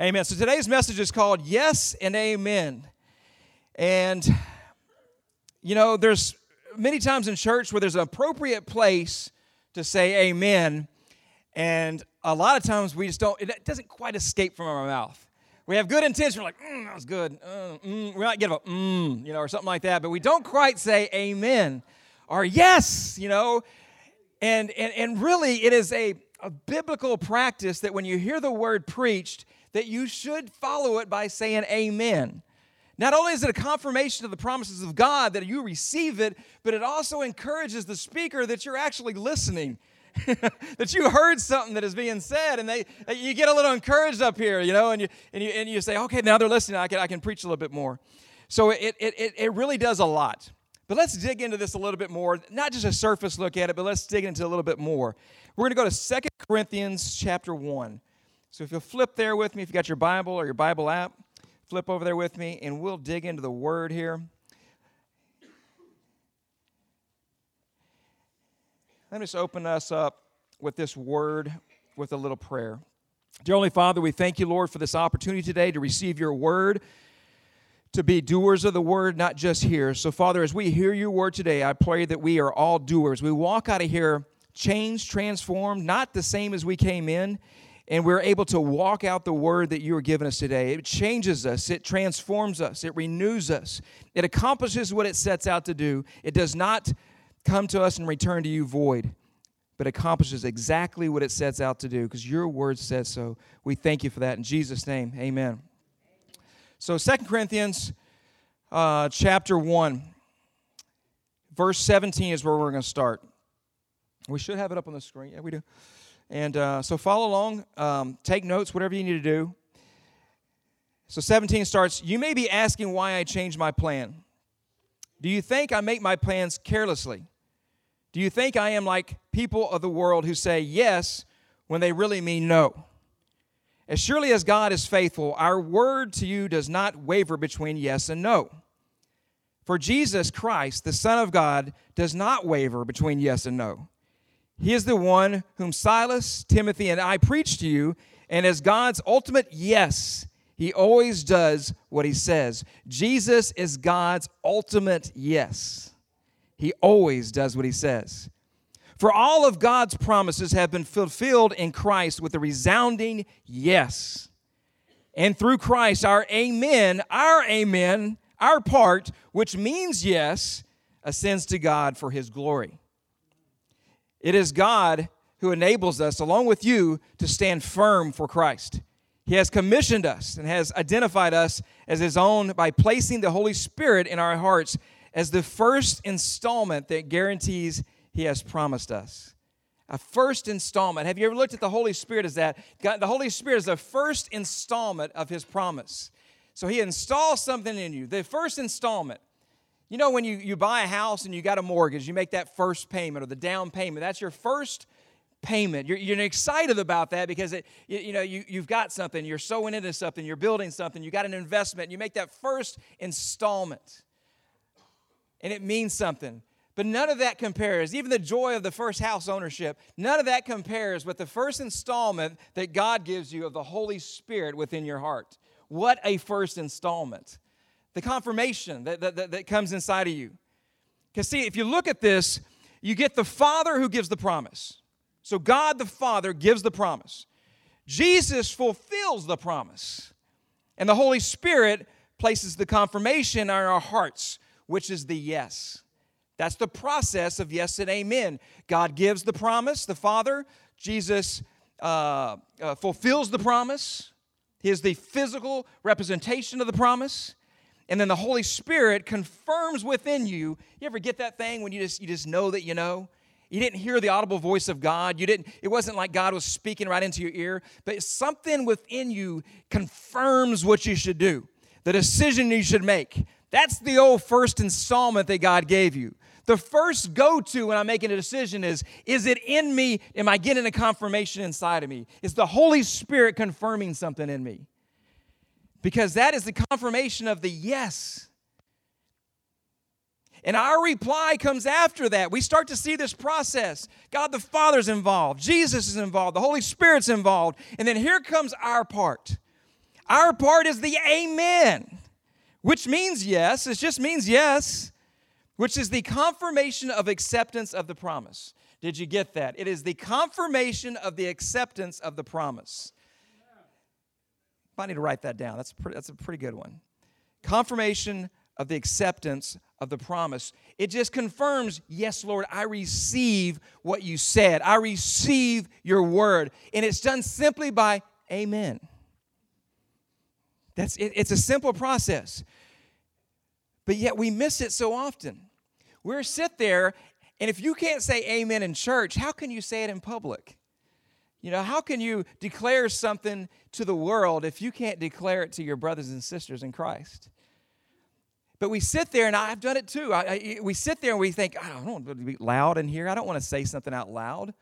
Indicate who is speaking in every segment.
Speaker 1: Amen. So today's message is called Yes and Amen. And, you know, there's many times in church where there's an appropriate place to say amen. And a lot of times we just don't, it doesn't quite escape from our mouth. We have good intention, we're like, mm, that was good. Uh, mm. We might give a mm, you know, or something like that, but we don't quite say amen or yes, you know. And, and, and really, it is a, a biblical practice that when you hear the word preached, that you should follow it by saying amen. Not only is it a confirmation of the promises of God that you receive it, but it also encourages the speaker that you're actually listening. that you heard something that is being said, and they you get a little encouraged up here, you know, and you and you and you say, okay, now they're listening. I can I can preach a little bit more. So it it it really does a lot. But let's dig into this a little bit more. Not just a surface look at it, but let's dig into a little bit more. We're going to go to Second Corinthians chapter 1. So if you'll flip there with me, if you got your Bible or your Bible app, flip over there with me, and we'll dig into the Word here. Let me just open us up with this Word with a little prayer. Dear Holy Father, we thank you, Lord, for this opportunity today to receive your Word to be doers of the word, not just hearers. So, Father, as we hear your word today, I pray that we are all doers. We walk out of here changed, transformed, not the same as we came in and we're able to walk out the word that you are giving us today. It changes us, it transforms us, it renews us, it accomplishes what it sets out to do. It does not come to us and return to you void, but accomplishes exactly what it sets out to do because your word says so. We thank you for that. In Jesus' name, amen. So, Second Corinthians uh, chapter 1, verse 17 is where we're going to start. We should have it up on the screen. Yeah, we do. And uh, so follow along, um, take notes, whatever you need to do. So 17 starts You may be asking why I changed my plan. Do you think I make my plans carelessly? Do you think I am like people of the world who say yes when they really mean no? As surely as God is faithful, our word to you does not waver between yes and no. For Jesus Christ, the Son of God, does not waver between yes and no. He is the one whom Silas, Timothy, and I preach to you, and as God's ultimate yes, he always does what he says. Jesus is God's ultimate yes. He always does what he says. For all of God's promises have been fulfilled in Christ with a resounding yes. And through Christ, our amen, our amen, our part, which means yes, ascends to God for his glory. It is God who enables us, along with you, to stand firm for Christ. He has commissioned us and has identified us as His own by placing the Holy Spirit in our hearts as the first installment that guarantees He has promised us. A first installment. Have you ever looked at the Holy Spirit as that? God, the Holy Spirit is the first installment of His promise. So He installs something in you. The first installment. You know, when you, you buy a house and you got a mortgage, you make that first payment or the down payment. That's your first payment. You're, you're excited about that because it, you, you know you, you've got something. You're sowing into something. You're building something. You got an investment. You make that first installment, and it means something. But none of that compares. Even the joy of the first house ownership, none of that compares with the first installment that God gives you of the Holy Spirit within your heart. What a first installment! The confirmation that, that, that, comes inside of you. Because, see, if you look at this, you get the Father who gives the promise. So, God the Father gives the promise. Jesus fulfills the promise. And the Holy Spirit places the confirmation in our hearts, which is the yes. That's the process of yes and amen. God gives the promise, the Father. Jesus uh, uh, fulfills the promise. He is the physical representation of the promise and then the Holy Spirit confirms within you. You ever get that thing when you just you just know that you know? You didn't hear the audible voice of God. You didn't it wasn't like God was speaking right into your ear, but something within you confirms what you should do. The decision you should make. That's the old first installment that God gave you. The first go to when I'm making a decision is Is it in me? Am I getting a confirmation inside of me? Is the Holy Spirit confirming something in me? Because that is the confirmation of the yes. And our reply comes after that. We start to see this process. God the Father's involved, Jesus is involved, the Holy Spirit's involved. And then here comes our part. Our part is the amen, which means yes. It just means yes, which is the confirmation of acceptance of the promise. Did you get that? It is the confirmation of the acceptance of the promise. I need to write that down. That's a pretty, that's a pretty good one. Confirmation of the acceptance of the promise. It just confirms, yes, Lord, I receive what you said. I receive your word. And it's done simply by amen. That's it, it's a simple process. But yet we miss it so often. We're sit there, and if you can't say amen in church, how can you say it in public? You know, how can you declare something to the world if you can't declare it to your brothers and sisters in Christ? But we sit there, and I've done it too. I, I, we sit there and we think, I don't want to be loud in here. I don't want to say something out loud.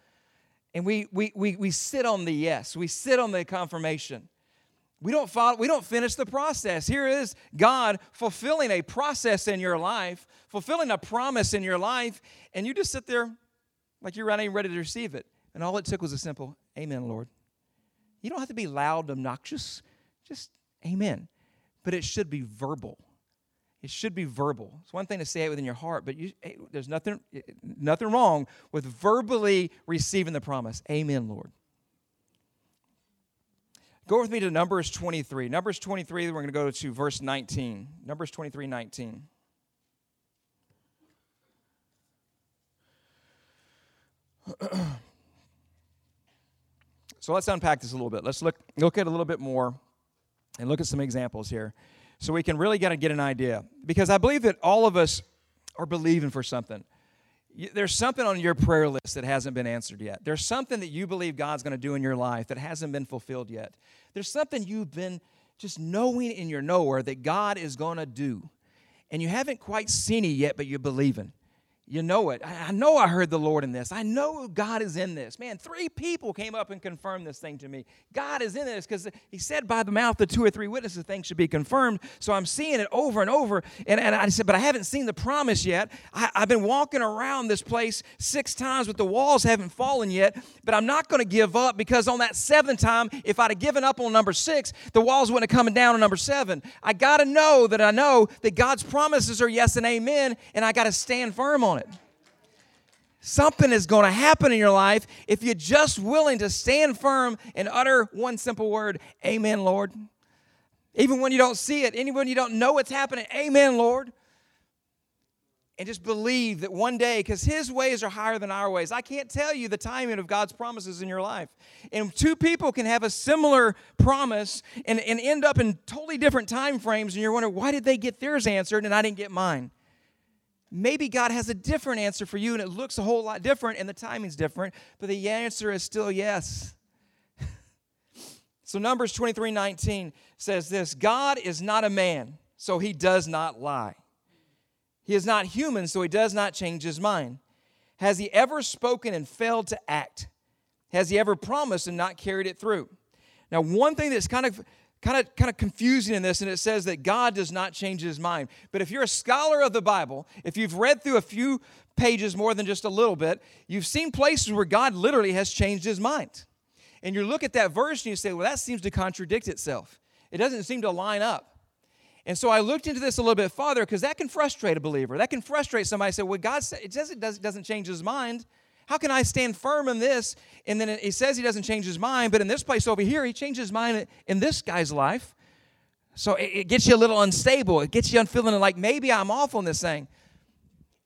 Speaker 1: And we, we, we, we sit on the yes, we sit on the confirmation. We don't, follow, we don't finish the process. Here is God fulfilling a process in your life, fulfilling a promise in your life, and you just sit there like you're not even ready to receive it. And all it took was a simple, Amen, Lord. You don't have to be loud, obnoxious, just Amen. But it should be verbal. It should be verbal. It's one thing to say it within your heart, but you, eh, there's nothing, eh, nothing wrong with verbally receiving the promise. Amen, Lord. Go with me to Numbers 23. Numbers 23, we're going to go to verse 19. Numbers 23, 19. So let's unpack this a little bit. Let's look, look at a little bit more and look at some examples here so we can really kind of get an idea. Because I believe that all of us are believing for something. There's something on your prayer list that hasn't been answered yet. There's something that you believe God's going to do in your life that hasn't been fulfilled yet. There's something you've been just knowing in your knower that God is going to do. And you haven't quite seen it yet, but you're believing. You know it. I know I heard the Lord in this. I know God is in this. Man, three people came up and confirmed this thing to me. God is in this because He said by the mouth of two or three witnesses, things should be confirmed. So I'm seeing it over and over. And, and I said, but I haven't seen the promise yet. I, I've been walking around this place six times, but the walls haven't fallen yet. But I'm not going to give up because on that seventh time, if I'd have given up on number six, the walls wouldn't have come down on number seven. I got to know that I know that God's promises are yes and amen, and I got to stand firm on it. Something is going to happen in your life if you're just willing to stand firm and utter one simple word, Amen, Lord. Even when you don't see it, even when you don't know what's happening, Amen, Lord. And just believe that one day, because His ways are higher than our ways. I can't tell you the timing of God's promises in your life. And two people can have a similar promise and, and end up in totally different time frames, and you're wondering, why did they get theirs answered and I didn't get mine? Maybe God has a different answer for you and it looks a whole lot different and the timing's different, but the answer is still yes. so Numbers 23 19 says this God is not a man, so he does not lie. He is not human, so he does not change his mind. Has he ever spoken and failed to act? Has he ever promised and not carried it through? Now, one thing that's kind of kind of kind of confusing in this and it says that god does not change his mind. But if you're a scholar of the bible if you've read through a few pages more than just a little bit you've seen places where god literally has changed his mind. And you look at that verse and you say well that seems to contradict itself. It doesn't seem to line up. And so i looked into this a little bit farther because that can frustrate a believer. That can frustrate somebody. Say well god says it doesn't, doesn't change his mind how can I stand firm in this? And then he says he doesn't change his mind, but in this place over here, he changes his mind in this guy's life. So it gets you a little unstable. It gets you feeling like maybe I'm off on this thing.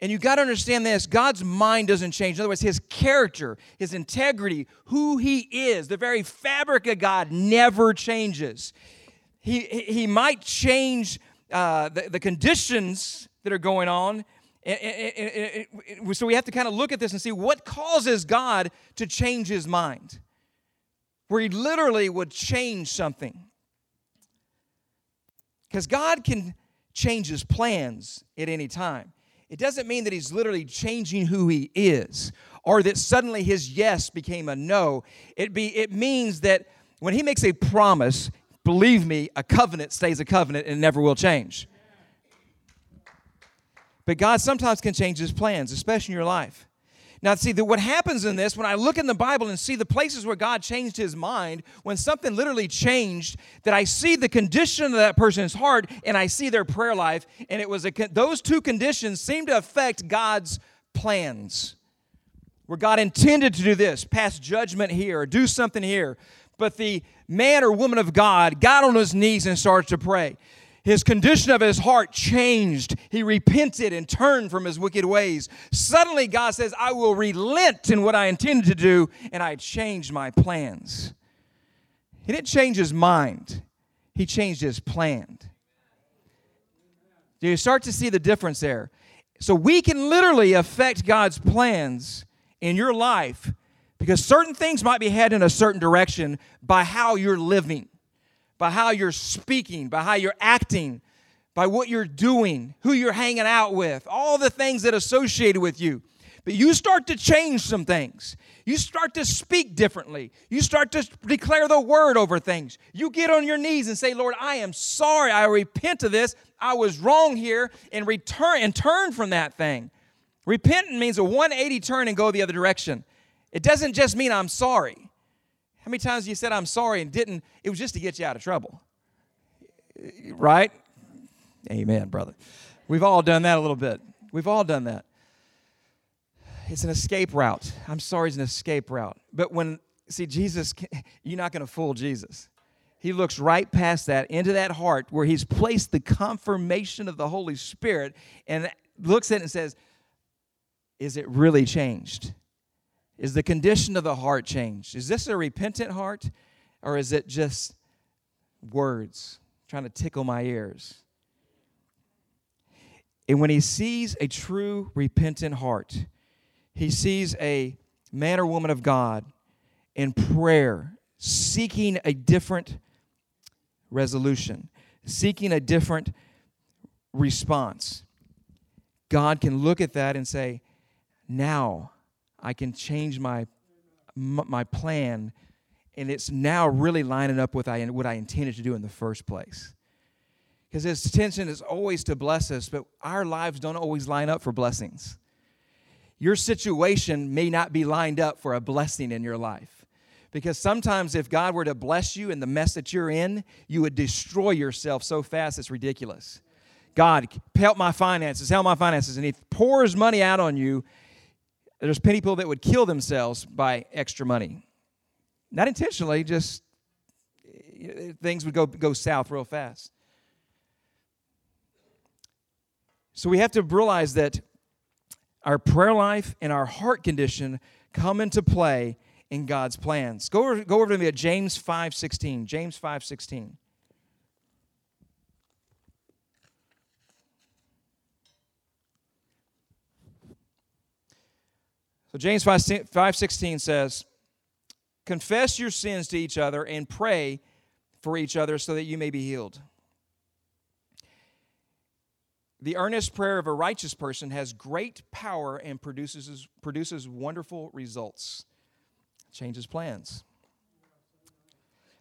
Speaker 1: And you got to understand this God's mind doesn't change. In other words, his character, his integrity, who he is, the very fabric of God never changes. He, he might change uh, the, the conditions that are going on, so we have to kind of look at this and see what causes God to change his mind, where he literally would change something. Because God can change his plans at any time. It doesn't mean that he's literally changing who he is or that suddenly his yes became a no. It, be, it means that when he makes a promise, believe me, a covenant stays a covenant and never will change. But God sometimes can change his plans, especially in your life. Now, see, the, what happens in this, when I look in the Bible and see the places where God changed his mind, when something literally changed, that I see the condition of that person's heart and I see their prayer life, and it was a, those two conditions seem to affect God's plans. Where God intended to do this, pass judgment here, or do something here. But the man or woman of God got on his knees and started to pray his condition of his heart changed. He repented and turned from his wicked ways. Suddenly, God says, I will relent in what I intended to do, and I changed my plans. He didn't change his mind, he changed his plan. Do you start to see the difference there? So, we can literally affect God's plans in your life because certain things might be headed in a certain direction by how you're living by how you're speaking, by how you're acting, by what you're doing, who you're hanging out with, all the things that associated with you. But you start to change some things. You start to speak differently. You start to declare the word over things. You get on your knees and say, Lord, I am sorry. I repent of this. I was wrong here and return and turn from that thing. Repenting means a 180 turn and go the other direction. It doesn't just mean I'm sorry. How many times you said I'm sorry and didn't? It was just to get you out of trouble. Right? Amen, brother. We've all done that a little bit. We've all done that. It's an escape route. I'm sorry, it's an escape route. But when, see, Jesus, you're not going to fool Jesus. He looks right past that into that heart where he's placed the confirmation of the Holy Spirit and looks at it and says, Is it really changed? Is the condition of the heart changed? Is this a repentant heart or is it just words trying to tickle my ears? And when he sees a true repentant heart, he sees a man or woman of God in prayer, seeking a different resolution, seeking a different response. God can look at that and say, Now I can change my my plan, and it's now really lining up with what I intended to do in the first place. Because His intention is always to bless us, but our lives don't always line up for blessings. Your situation may not be lined up for a blessing in your life. Because sometimes, if God were to bless you in the mess that you're in, you would destroy yourself so fast it's ridiculous. God, help my finances, help my finances. And He pours money out on you, there's people that would kill themselves by extra money. Not intentionally, just eh, things would go, go south real fast. So we have to realize that our prayer life and our heart condition come into play in God's plans. Go over, go over to me at James 5.16. James 5.16. So James 5, 5 16 says, Confess your sins to each other and pray for each other so that you may be healed. The earnest prayer of a righteous person has great power and produces, produces wonderful results. Changes plans.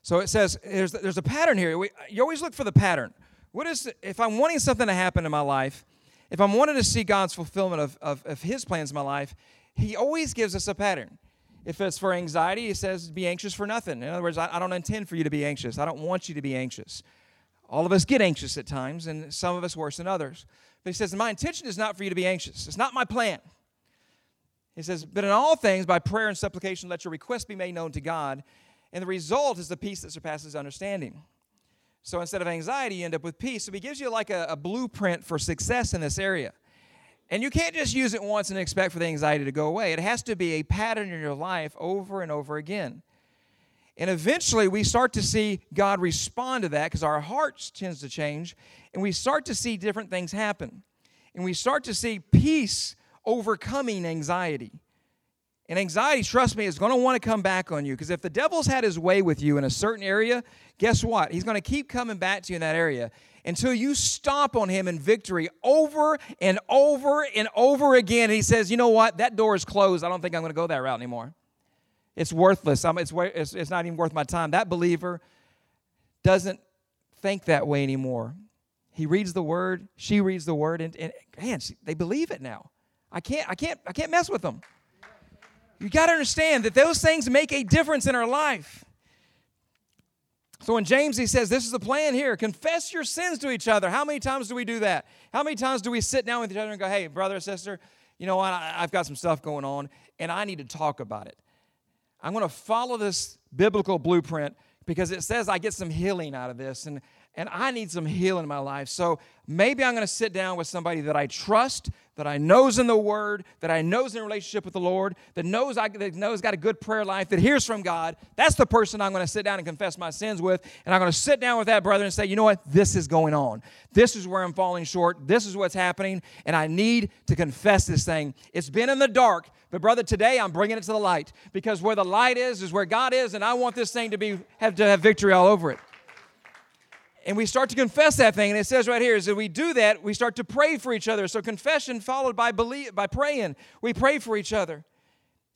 Speaker 1: So it says there's, there's a pattern here. We, you always look for the pattern. What is, if I'm wanting something to happen in my life, if I'm wanting to see God's fulfillment of, of, of His plans in my life, he always gives us a pattern. If it's for anxiety, he says, be anxious for nothing. In other words, I, I don't intend for you to be anxious. I don't want you to be anxious. All of us get anxious at times, and some of us worse than others. But he says, My intention is not for you to be anxious. It's not my plan. He says, But in all things, by prayer and supplication, let your requests be made known to God. And the result is the peace that surpasses understanding. So instead of anxiety, you end up with peace. So he gives you like a, a blueprint for success in this area. And you can't just use it once and expect for the anxiety to go away. It has to be a pattern in your life over and over again. And eventually we start to see God respond to that because our hearts tends to change and we start to see different things happen. And we start to see peace overcoming anxiety. And anxiety, trust me, is going to want to come back on you because if the devil's had his way with you in a certain area, guess what? He's going to keep coming back to you in that area until you stomp on him in victory over and over and over again. he says, You know what? That door is closed. I don't think I'm going to go that route anymore. It's worthless. I'm, it's, it's, it's not even worth my time. That believer doesn't think that way anymore. He reads the word, she reads the word, and, and man, they believe it now. I can't, I can't, I can't mess with them. You got to understand that those things make a difference in our life. So in James, he says, This is the plan here. Confess your sins to each other. How many times do we do that? How many times do we sit down with each other and go, Hey, brother sister, you know what? I've got some stuff going on and I need to talk about it. I'm going to follow this biblical blueprint because it says I get some healing out of this. And and I need some healing in my life. So maybe I'm going to sit down with somebody that I trust, that I knows in the Word, that I knows in relationship with the Lord, that knows I that knows got a good prayer life, that hears from God. That's the person I'm going to sit down and confess my sins with, and I'm going to sit down with that brother and say, you know what, this is going on. This is where I'm falling short. This is what's happening, and I need to confess this thing. It's been in the dark, but brother, today I'm bringing it to the light because where the light is is where God is, and I want this thing to be have to have victory all over it and we start to confess that thing and it says right here is that we do that we start to pray for each other. So confession followed by believe by praying. We pray for each other.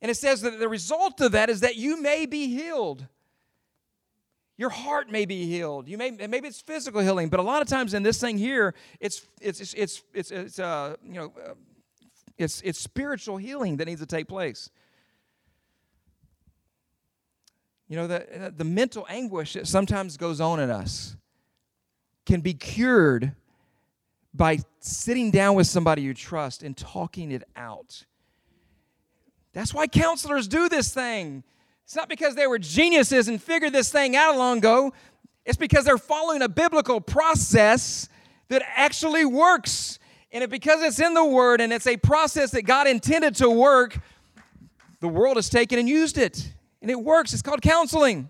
Speaker 1: And it says that the result of that is that you may be healed. Your heart may be healed. You may maybe it's physical healing but a lot of times in this thing here it's it's it's it's it's, it's uh you know uh, it's it's spiritual healing that needs to take place. You know the the mental anguish that sometimes goes on in us can be cured by sitting down with somebody you trust and talking it out. That's why counselors do this thing. It's not because they were geniuses and figured this thing out a long ago. It's because they're following a biblical process that actually works. And it, because it's in the Word and it's a process that God intended to work, the world has taken and used it. And it works. It's called counseling.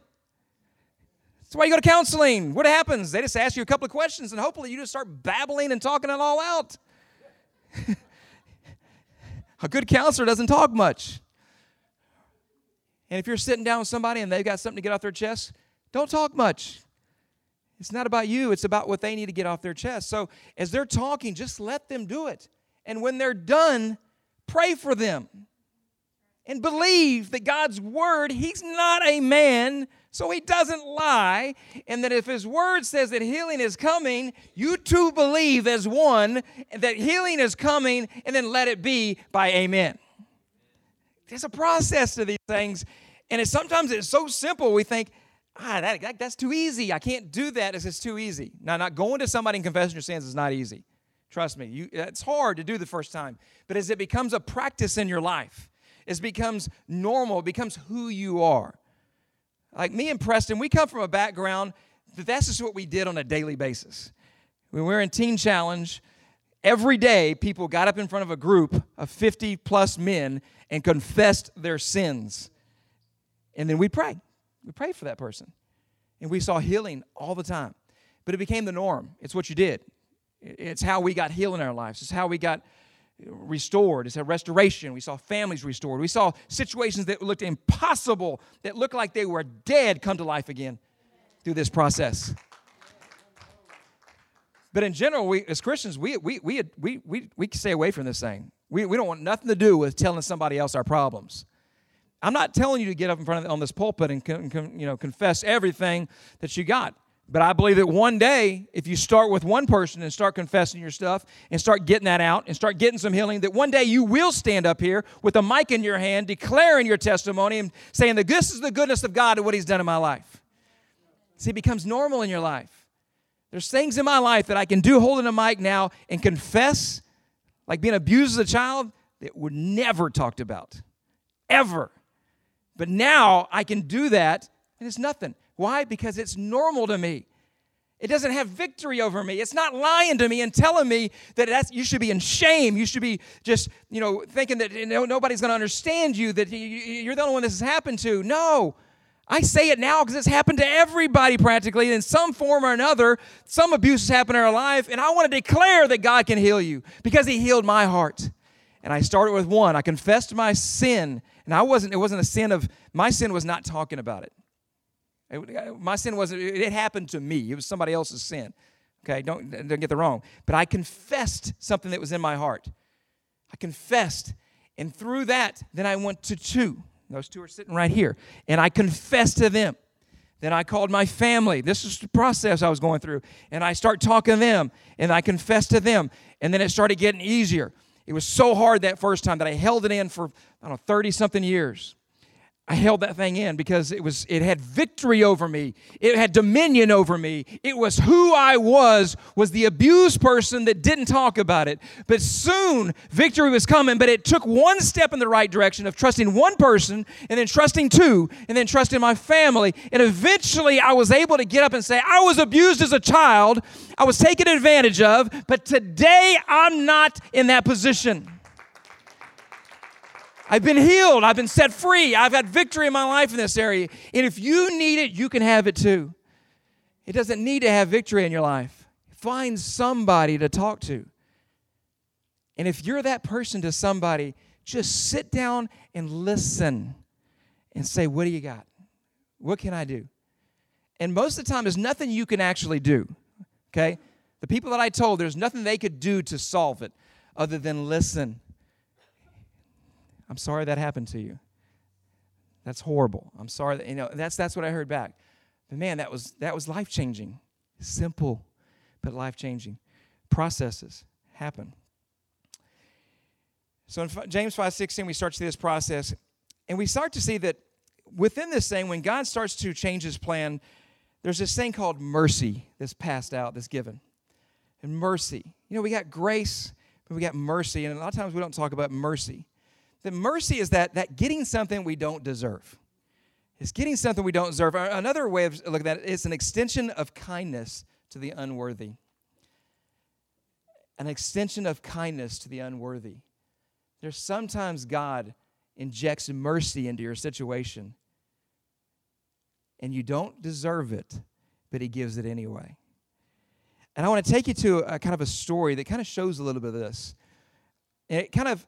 Speaker 1: That's why you go to counseling. What happens? They just ask you a couple of questions, and hopefully you just start babbling and talking it all out. a good counselor doesn't talk much. And if you're sitting down with somebody and they've got something to get off their chest, don't talk much. It's not about you, it's about what they need to get off their chest. So as they're talking, just let them do it. And when they're done, pray for them. And believe that God's word, He's not a man so he doesn't lie, and that if his word says that healing is coming, you too believe as one that healing is coming, and then let it be by amen. There's a process to these things, and it's sometimes it's so simple we think, ah, that, that, that's too easy. I can't do that. It's just too easy. Now, not going to somebody and confessing your sins is not easy. Trust me, you, it's hard to do the first time. But as it becomes a practice in your life, it becomes normal, it becomes who you are. Like me and Preston, we come from a background that that's just what we did on a daily basis. When we were in Teen Challenge, every day people got up in front of a group of 50 plus men and confessed their sins. And then we pray. We prayed for that person. And we saw healing all the time. But it became the norm. It's what you did. It's how we got healed in our lives. It's how we got restored. It's a restoration. We saw families restored. We saw situations that looked impossible, that looked like they were dead, come to life again through this process. But in general, we as Christians, we we we we we, we stay away from this thing. We, we don't want nothing to do with telling somebody else our problems. I'm not telling you to get up in front of on this pulpit and you know confess everything that you got. But I believe that one day, if you start with one person and start confessing your stuff and start getting that out and start getting some healing, that one day you will stand up here with a mic in your hand, declaring your testimony and saying that this is the goodness of God and what He's done in my life. See, it becomes normal in your life. There's things in my life that I can do holding a mic now and confess, like being abused as a child, that were never talked about. Ever. But now I can do that and it's nothing. Why? Because it's normal to me. It doesn't have victory over me. It's not lying to me and telling me that you should be in shame. You should be just, you know, thinking that you know, nobody's going to understand you, that you're the only one this has happened to. No. I say it now because it's happened to everybody practically in some form or another. Some abuse has happened in our life, and I want to declare that God can heal you because He healed my heart. And I started with one. I confessed my sin, and I wasn't. It wasn't a sin of my sin was not talking about it. Uh, my sin wasn't, it happened to me. It was somebody else's sin. Okay, don't, don't get the wrong. But I confessed something that was in my heart. I confessed. And through that, then I went to two. Those two are sitting right here. And I confessed to them. Then I called my family. This is the process I was going through. And I start talking to them. And I confessed to them. And then it started getting easier. it was so hard that first time that I held it in for, I don't know, 30 something years. I held that thing in because it was it had victory over me. It had dominion over me. It was who I was was the abused person that didn't talk about it. But soon victory was coming, but it took one step in the right direction of trusting one person and then trusting two and then trusting my family. And eventually I was able to get up and say, I was abused as a child. I was taken advantage of, but today I'm not in that position. I've been healed. I've been set free. I've had victory in my life in this area. And if you need it, you can have it too. It doesn't need to have victory in your life. Find somebody to talk to. And if you're that person to somebody, just sit down and listen and say, What do you got? What can I do? And most of the time, there's nothing you can actually do. Okay? The people that I told, there's nothing they could do to solve it other than listen I'm sorry that happened to you. That's horrible. I'm sorry that, you know, that's, that's what I heard back. But man, that was, that was life changing. Simple, but life changing. Processes happen. So in James 5 16, we start to see this process, and we start to see that within this thing, when God starts to change his plan, there's this thing called mercy that's passed out, that's given. And mercy. You know, we got grace, but we got mercy. And a lot of times we don't talk about mercy. The mercy is that, that getting something we don't deserve. It's getting something we don't deserve. Another way of looking at it is an extension of kindness to the unworthy. An extension of kindness to the unworthy. There's sometimes God injects mercy into your situation, and you don't deserve it, but He gives it anyway. And I want to take you to a kind of a story that kind of shows a little bit of this. And it kind of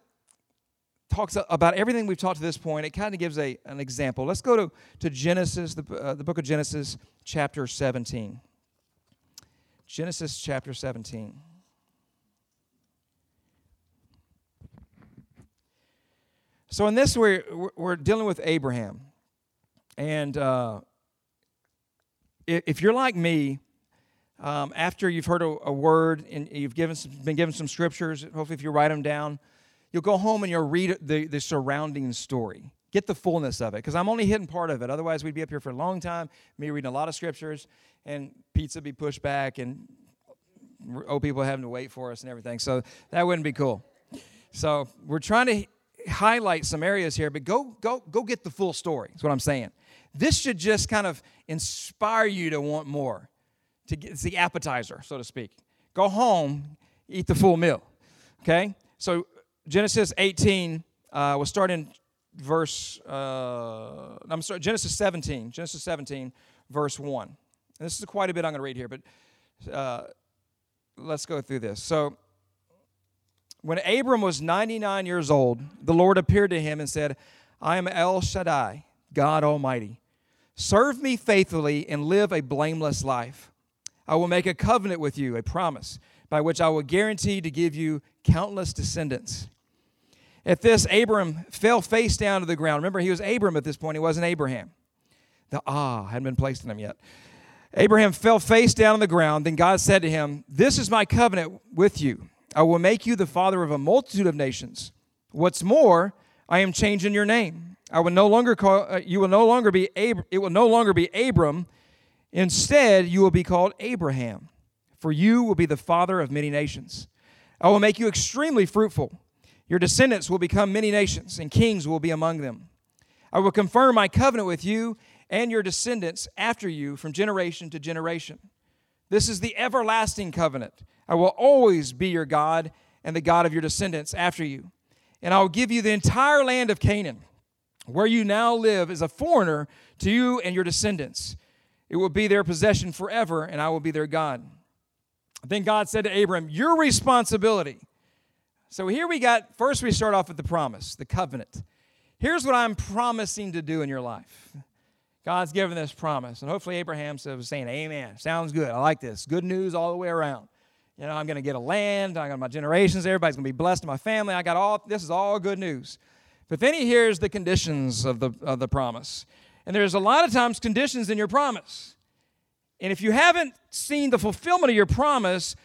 Speaker 1: talks about everything we've talked to this point. It kind of gives a, an example. Let's go to, to Genesis, the, uh, the book of Genesis, chapter 17. Genesis chapter 17. So, in this, we're, we're dealing with Abraham. And uh, if you're like me, um, after you've heard a, a, word and you've given some, been given some scriptures, hopefully, if you write them down, You'll go home and you'll read the, the surrounding story. Get the fullness of it, because I'm only hitting part of it. Otherwise, we'd be up here for a long time, me reading a lot of scriptures, and pizza be pushed back, and old people having to wait for us and everything. So that wouldn't be cool. So we're trying to highlight some areas here, but go go go get the full story. That's what I'm saying. This should just kind of inspire you to want more. To get it's the appetizer, so to speak. Go home, eat the full meal. Okay? So Genesis 18, uh, we'll start in verse, uh, I'm sorry, Genesis 17, Genesis 17, verse 1. And this is quite a bit I'm going to read here, but uh, let's go through this. So, when Abram was 99 years old, the Lord appeared to him and said, I am El Shaddai, God Almighty. Serve me faithfully and live a blameless life. I will make a covenant with you, a promise, by which I will guarantee to give you countless descendants. At this, Abram fell face down to the ground. Remember, he was Abram at this point, he wasn't Abraham. The ah hadn't been placed in him yet. Abraham fell face down on the ground. Then God said to him, This is my covenant with you. I will make you the father of a multitude of nations. What's more, I am changing your name. I will no longer call uh, you will no longer be Ab- it will no longer be Abram. Instead, you will be called Abraham, for you will be the father of many nations. I will make you extremely fruitful. Your descendants will become many nations, and kings will be among them. I will confirm my covenant with you and your descendants after you from generation to generation. This is the everlasting covenant. I will always be your God and the God of your descendants after you. And I will give you the entire land of Canaan, where you now live as a foreigner to you and your descendants. It will be their possession forever, and I will be their God. Then God said to Abram, Your responsibility. So here we got, first we start off with the promise, the covenant. Here's what I'm promising to do in your life. God's given this promise. And hopefully Abraham was saying, Amen. Sounds good. I like this. Good news all the way around. You know, I'm going to get a land. I got my generations. Everybody's going to be blessed in my family. I got all, this is all good news. But then he hears the conditions of the, of the promise. And there's a lot of times conditions in your promise. And if you haven't seen the fulfillment of your promise,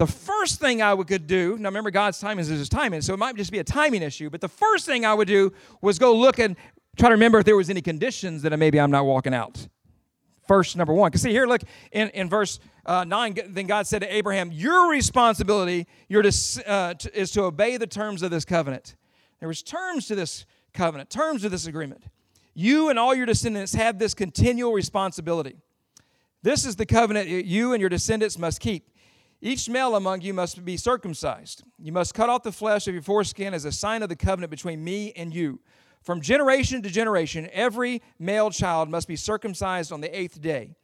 Speaker 1: the first thing I would could do, now remember God's timing is his timing, so it might just be a timing issue, but the first thing I would do was go look and try to remember if there was any conditions that maybe I'm not walking out. First, number one. Because see here, look, in, in verse uh, 9, then God said to Abraham, Your responsibility your uh, to, is to obey the terms of this covenant. There was terms to this covenant, terms to this agreement. You and all your descendants have this continual responsibility. This is the covenant you and your descendants must keep. Each male among you must be circumcised. You must cut off the flesh of your foreskin as a sign of the covenant between me and you. From generation to generation, every male child must be circumcised on the eighth day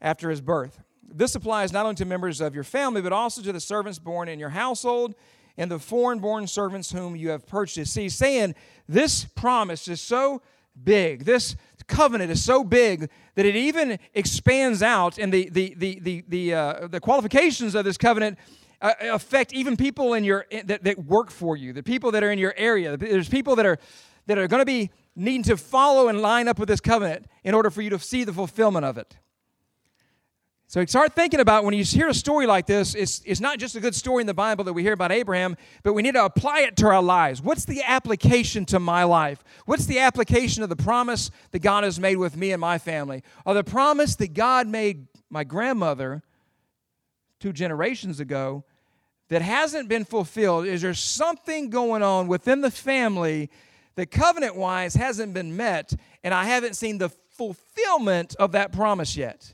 Speaker 1: after his birth. This applies not only to members of your family, but also to the servants born in your household and the foreign born servants whom you have purchased. See, saying this promise is so big, this covenant is so big that it even expands out, and the, the, the, the, the, uh, the qualifications of this covenant uh, affect even people in your, that, that work for you, the people that are in your area. There's people that are, that are going to be needing to follow and line up with this covenant in order for you to see the fulfillment of it. So start thinking about when you hear a story like this, it's, it's not just a good story in the Bible that we hear about Abraham, but we need to apply it to our lives. What's the application to my life? What's the application of the promise that God has made with me and my family? Or the promise that God made my grandmother two generations ago that hasn't been fulfilled? Is there something going on within the family that covenant wise hasn't been met, and I haven't seen the fulfillment of that promise yet?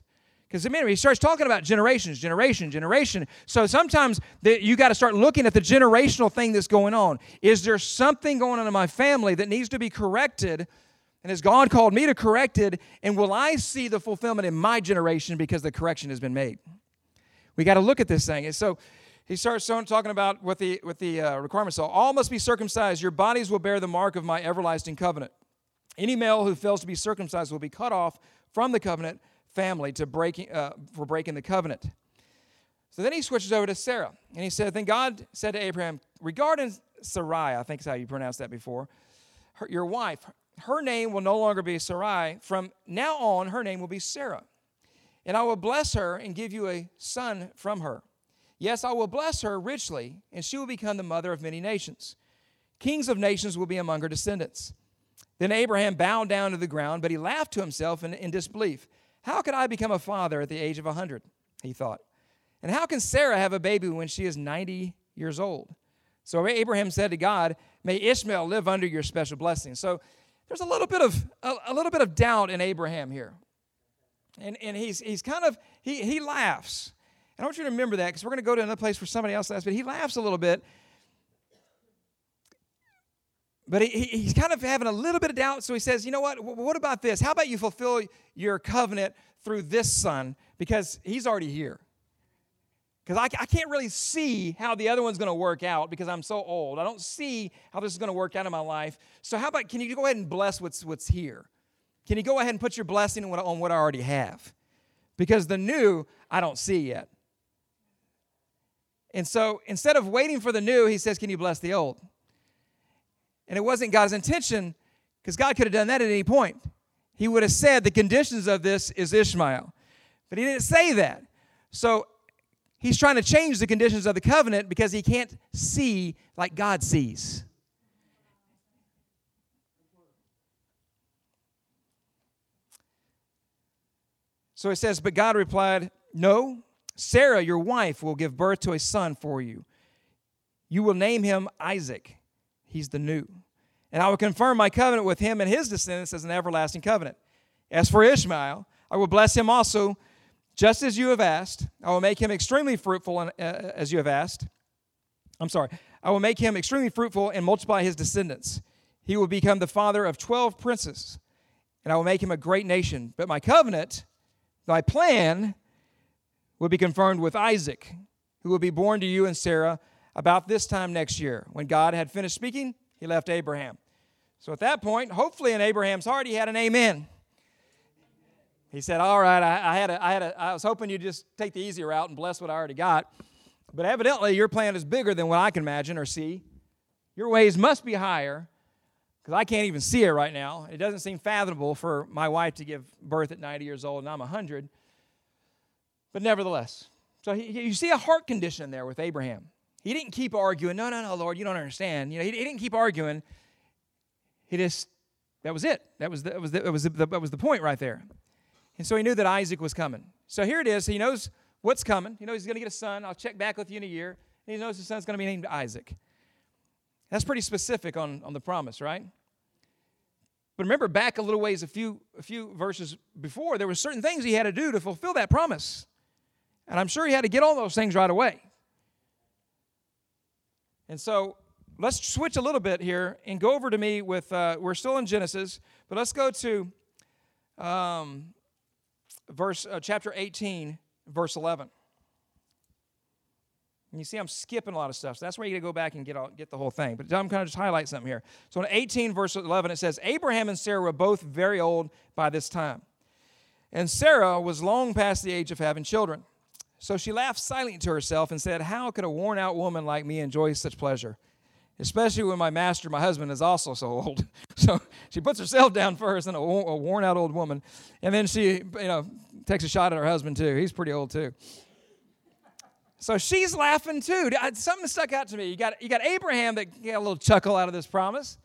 Speaker 1: Because remember, he starts talking about generations, generation, generation. So sometimes the, you got to start looking at the generational thing that's going on. Is there something going on in my family that needs to be corrected? And has God called me to correct it? And will I see the fulfillment in my generation because the correction has been made? We got to look at this thing. And so he starts talking about what the, what the uh, requirements So All must be circumcised. Your bodies will bear the mark of my everlasting covenant. Any male who fails to be circumcised will be cut off from the covenant family to breaking, uh, for breaking the covenant. So then he switches over to Sarah. And he said, Then God said to Abraham, regarding Sarai, I think is how you pronounced that before, her, your wife, her name will no longer be Sarai. From now on, her name will be Sarah. And I will bless her and give you a son from her. Yes, I will bless her richly, and she will become the mother of many nations. Kings of nations will be among her descendants. Then Abraham bowed down to the ground, but he laughed to himself in, in disbelief. How could I become a father at the age of 100? He thought. And how can Sarah have a baby when she is 90 years old? So Abraham said to God, May Ishmael live under your special blessing. So there's a little bit of a, a little bit of doubt in Abraham here. And, and he's, he's kind of, he, he laughs. And I want you to remember that because we're going to go to another place where somebody else laughs, but he laughs a little bit. But he, he's kind of having a little bit of doubt, so he says, You know what? What about this? How about you fulfill your covenant through this son? Because he's already here. Because I, I can't really see how the other one's going to work out because I'm so old. I don't see how this is going to work out in my life. So, how about can you go ahead and bless what's, what's here? Can you go ahead and put your blessing on what, on what I already have? Because the new, I don't see yet. And so instead of waiting for the new, he says, Can you bless the old? And it wasn't God's intention because God could have done that at any point. He would have said the conditions of this is Ishmael. But he didn't say that. So he's trying to change the conditions of the covenant because he can't see like God sees. So it says, But God replied, No, Sarah, your wife, will give birth to a son for you. You will name him Isaac He's the new. And I will confirm my covenant with him and his descendants as an everlasting covenant. As for Ishmael, I will bless him also, just as you have asked. I will make him extremely fruitful, uh, as you have asked. I'm sorry. I will make him extremely fruitful and multiply his descendants. He will become the father of 12 princes, and I will make him a great nation. But my covenant, my plan, will be confirmed with Isaac, who will be born to you and Sarah about this time next year. When God had finished speaking, he left Abraham. So at that point, hopefully in Abraham's heart, he had an amen. He said, All right, I, I had a, I, had a, I was hoping you'd just take the easy route and bless what I already got. But evidently, your plan is bigger than what I can imagine or see. Your ways must be higher because I can't even see it right now. It doesn't seem fathomable for my wife to give birth at 90 years old and I'm 100. But nevertheless, So he, you see a heart condition there with Abraham. He didn't keep arguing. No, no, no, Lord, you don't understand. You know, he, he didn't keep arguing. He just that was it. That was the, that was the, that was the, that was the point right there. And so he knew that Isaac was coming. So here it is. He knows what's coming. He knows he's going to get a son. I'll check back with you in a year. And he knows his son's going to be named Isaac. That's pretty specific on, on the promise, right? But remember, back a little ways, a few, a few verses before, there were certain things he had to do to fulfill that promise. And I'm sure he had to get all those things right away. And so let's switch a little bit here and go over to me with, uh, we're still in Genesis, but let's go to um, verse, uh, chapter 18, verse 11. And you see, I'm skipping a lot of stuff. So that's where you got to go back and get, all, get the whole thing. But I'm kind of just highlight something here. So in 18, verse 11, it says, Abraham and Sarah were both very old by this time. And Sarah was long past the age of having children. So she laughed silently to herself and said, How could a worn out woman like me enjoy such pleasure? Especially when my master, my husband, is also so old. So she puts herself down first, and a, a worn out old woman. And then she, you know, takes a shot at her husband, too. He's pretty old, too. So she's laughing too. Something stuck out to me. You got, you got Abraham that got a little chuckle out of this promise,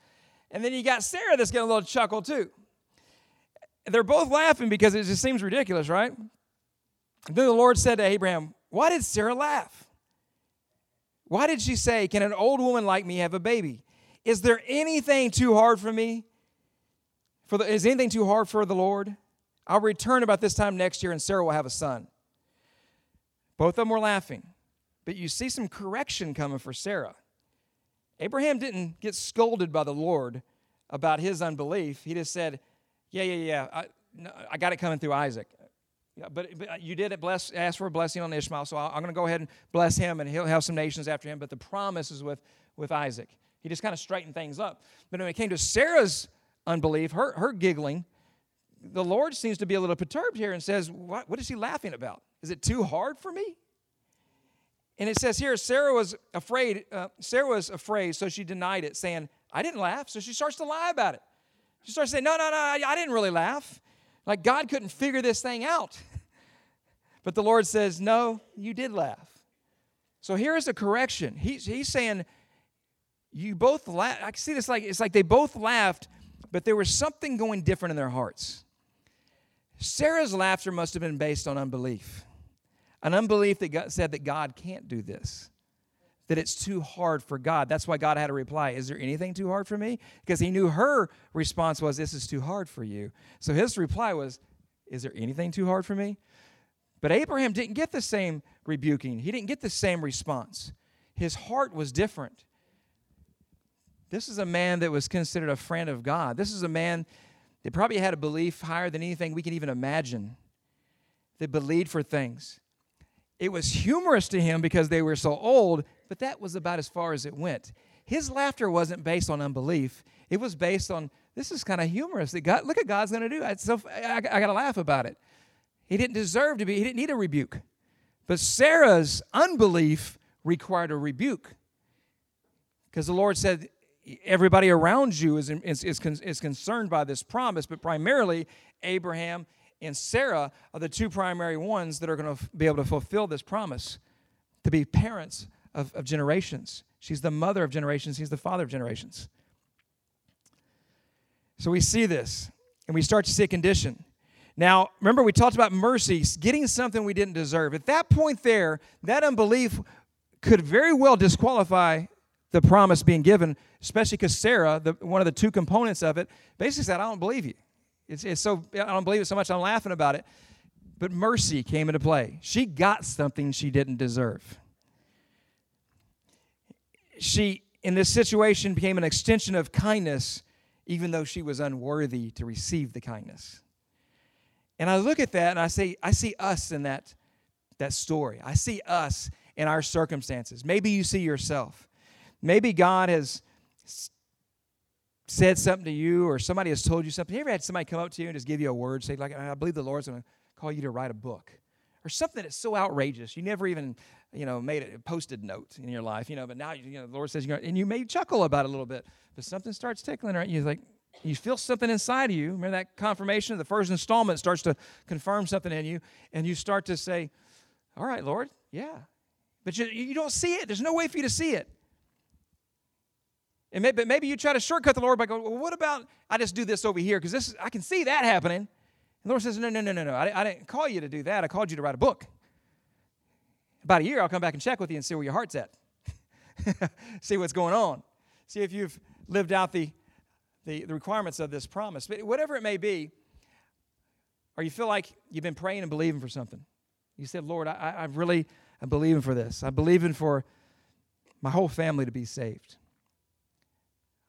Speaker 1: and then you got Sarah that's getting a little chuckle too. They're both laughing because it just seems ridiculous, right? Then the Lord said to Abraham, Why did Sarah laugh? Why did she say, Can an old woman like me have a baby? Is there anything too hard for me? For the, is anything too hard for the Lord? I'll return about this time next year, and Sarah will have a son. Both of them were laughing. But you see some correction coming for Sarah. Abraham didn't get scolded by the Lord about his unbelief. He just said, Yeah, yeah, yeah, I, no, I got it coming through Isaac. Yeah, but, but you did bless, ask for a blessing on Ishmael, so I'm going to go ahead and bless him, and he'll have some nations after him. But the promise is with, with Isaac. He just kind of straightened things up. But when it came to Sarah's unbelief, her, her giggling, the Lord seems to be a little perturbed here and says, what, what is he laughing about? Is it too hard for me? And it says here, Sarah was afraid. Uh, Sarah was afraid, so she denied it, saying, I didn't laugh. So she starts to lie about it. She starts saying, No, no, no, I didn't really laugh. Like God couldn't figure this thing out. But the Lord says, No, you did laugh. So here is a correction. He's, he's saying, You both laughed. I see this like it's like they both laughed, but there was something going different in their hearts. Sarah's laughter must have been based on unbelief. An unbelief that God said that God can't do this, that it's too hard for God. That's why God had to reply, Is there anything too hard for me? Because he knew her response was, This is too hard for you. So his reply was, Is there anything too hard for me? But Abraham didn't get the same rebuking, he didn't get the same response. His heart was different. This is a man that was considered a friend of God. This is a man that probably had a belief higher than anything we can even imagine, that believed for things. It was humorous to him because they were so old, but that was about as far as it went. His laughter wasn't based on unbelief. It was based on this is kind of humorous. That God, look at God's going to do. I, so I, I got to laugh about it. He didn't deserve to be. He didn't need a rebuke. But Sarah's unbelief required a rebuke because the Lord said, everybody around you is, is, is, is concerned by this promise, but primarily Abraham and Sarah are the two primary ones that are going to be able to fulfill this promise to be parents of, of generations. She's the mother of generations, he's the father of generations. So we see this, and we start to see a condition. Now, remember, we talked about mercy, getting something we didn't deserve. At that point, there, that unbelief could very well disqualify the promise being given, especially because Sarah, the, one of the two components of it, basically said, I don't believe you. It's, it's so, I don't believe it so much, I'm laughing about it. But mercy came into play. She got something she didn't deserve. She, in this situation, became an extension of kindness, even though she was unworthy to receive the kindness. And I look at that and I say, I see us in that, that story. I see us in our circumstances. Maybe you see yourself. Maybe God has said something to you or somebody has told you something. You ever had somebody come up to you and just give you a word, say, like, I believe the Lord's going to call you to write a book? Or something that's so outrageous. You never even, you know, made a Post-it note in your life, you know, but now, you know, the Lord says, you're and you may chuckle about it a little bit, but something starts tickling, right? You're like, you feel something inside of you. Remember that confirmation? Of the first installment starts to confirm something in you, and you start to say, All right, Lord, yeah. But you, you don't see it. There's no way for you to see it. And maybe, maybe you try to shortcut the Lord by going, well, what about I just do this over here? Because this I can see that happening. And the Lord says, no, no, no, no, no. I, I didn't call you to do that. I called you to write a book. About a year, I'll come back and check with you and see where your heart's at. see what's going on. See if you've lived out the, the, the requirements of this promise. But whatever it may be, or you feel like you've been praying and believing for something. You said, Lord, I, I really am believing for this. I'm believing for my whole family to be saved.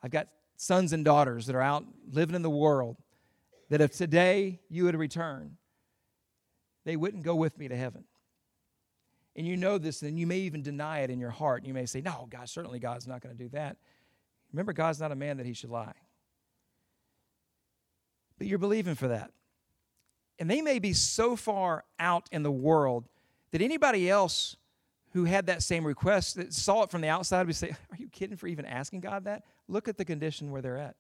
Speaker 1: I've got sons and daughters that are out living in the world that if today you would return, they wouldn't go with me to heaven. And you know this, and you may even deny it in your heart. You may say, No, God, certainly God's not going to do that. Remember, God's not a man that he should lie. But you're believing for that. And they may be so far out in the world that anybody else who had that same request that saw it from the outside would say, Are you kidding for even asking God that? Look at the condition where they're at.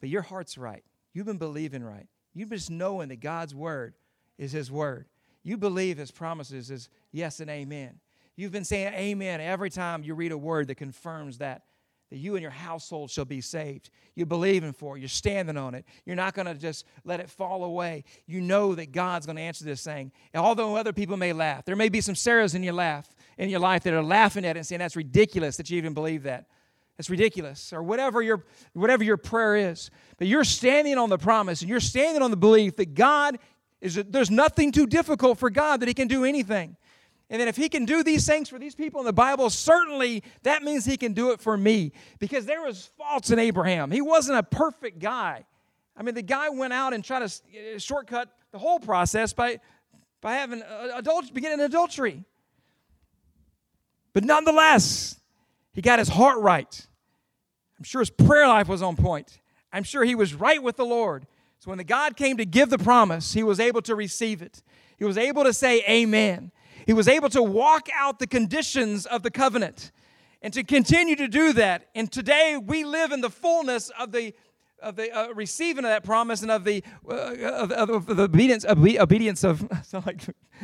Speaker 1: But your heart's right. You've been believing right. You've just knowing that God's word is His word. You believe His promises is yes and amen. You've been saying amen every time you read a word that confirms that that you and your household shall be saved. You're believing for it. You're standing on it. You're not going to just let it fall away. You know that God's going to answer this thing. And although other people may laugh, there may be some Sarahs in your laugh in your life that are laughing at it and saying that's ridiculous that you even believe that. It's ridiculous, or whatever your whatever your prayer is. But you're standing on the promise and you're standing on the belief that God is there's nothing too difficult for God that He can do anything. And then if he can do these things for these people in the Bible, certainly that means he can do it for me. Because there was faults in Abraham. He wasn't a perfect guy. I mean, the guy went out and tried to uh, shortcut the whole process by, by having adult, beginning adultery. But nonetheless, he got his heart right. I'm sure his prayer life was on point. I'm sure he was right with the Lord. So when the God came to give the promise, he was able to receive it. He was able to say amen. He was able to walk out the conditions of the covenant and to continue to do that. And today we live in the fullness of the of the uh, receiving of that promise and of the uh, of, of, of, the obedience of, obedience of sound like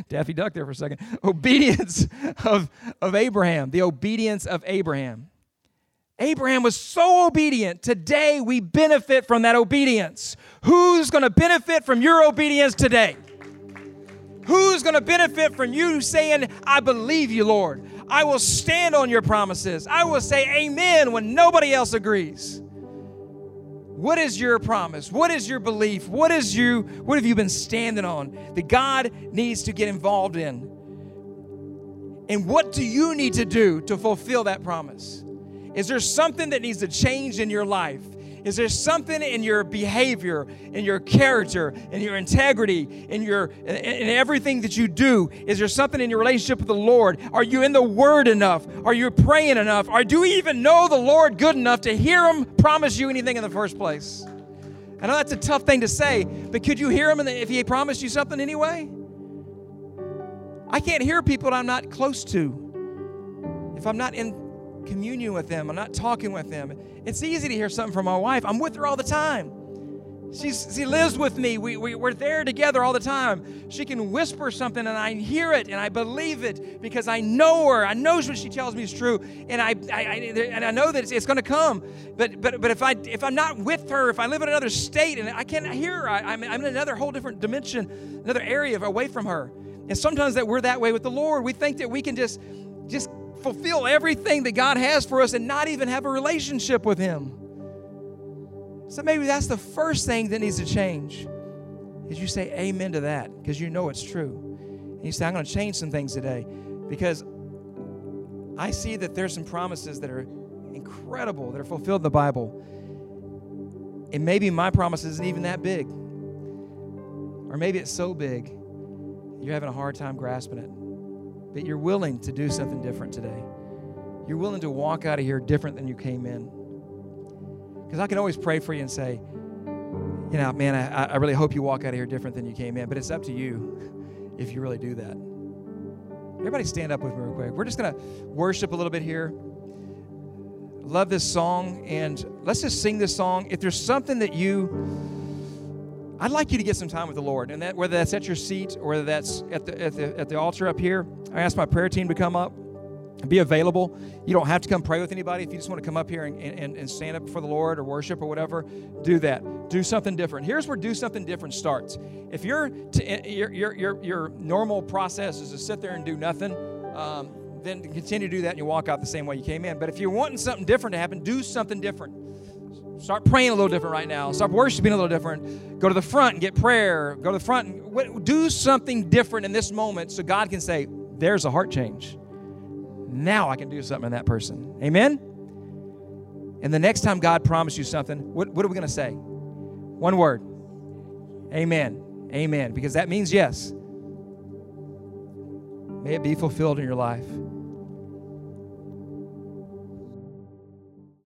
Speaker 1: Daffy Duck there for a second obedience of of Abraham the obedience of Abraham Abraham was so obedient. Today, we benefit from that obedience. Who's going to benefit from your obedience today? Who's going to benefit from you saying, I believe you, Lord? I will stand on your promises. I will say amen when nobody else agrees. What is your promise? What is your belief? What is you what have you been standing on that God needs to get involved in? And what do you need to do to fulfill that promise? Is there something that needs to change in your life? Is there something in your behavior, in your character, in your integrity, in your in everything that you do? Is there something in your relationship with the Lord? Are you in the Word enough? Are you praying enough? Or do you even know the Lord good enough to hear Him promise you anything in the first place? I know that's a tough thing to say, but could you hear Him if He promised you something anyway? I can't hear people that I'm not close to. If I'm not in communion with them. I'm not talking with them. It's easy to hear something from my wife. I'm with her all the time. She's, she lives with me. We, we, we're there together all the time. She can whisper something and I hear it and I believe it because I know her. I know what she tells me is true. And I, I, I and I know that it's, it's going to come. But, but, but if, I, if I'm not with her, if I live in another state and I can't hear her, I, I'm in another whole different dimension, another area away from her. And sometimes that we're that way with the Lord. We think that we can just, just fulfill everything that God has for us and not even have a relationship with Him. So maybe that's the first thing that needs to change. Is you say amen to that because you know it's true. And you say, I'm going to change some things today because I see that there's some promises that are incredible that are fulfilled in the Bible. And maybe my promise isn't even that big. Or maybe it's so big, you're having a hard time grasping it that you're willing to do something different today. You're willing to walk out of here different than you came in. Because I can always pray for you and say, you know, man, I, I really hope you walk out of here different than you came in, but it's up to you if you really do that. Everybody stand up with me real quick. We're just going to worship a little bit here. Love this song, and let's just sing this song. If there's something that you I'd like you to get some time with the Lord, and that whether that's at your seat or whether that's at the, at the, at the altar up here. I asked my prayer team to come up be available. You don't have to come pray with anybody. If you just want to come up here and, and, and stand up before the Lord or worship or whatever, do that. Do something different. Here's where do something different starts. If your your, your, your, your normal process is to sit there and do nothing, um, then continue to do that and you walk out the same way you came in. But if you're wanting something different to happen, do something different. Start praying a little different right now. Start worshiping a little different. Go to the front and get prayer. Go to the front and do something different in this moment so God can say, There's a heart change. Now I can do something in that person. Amen? And the next time God promised you something, what, what are we going to say? One word Amen. Amen. Because that means yes. May it be fulfilled in your life.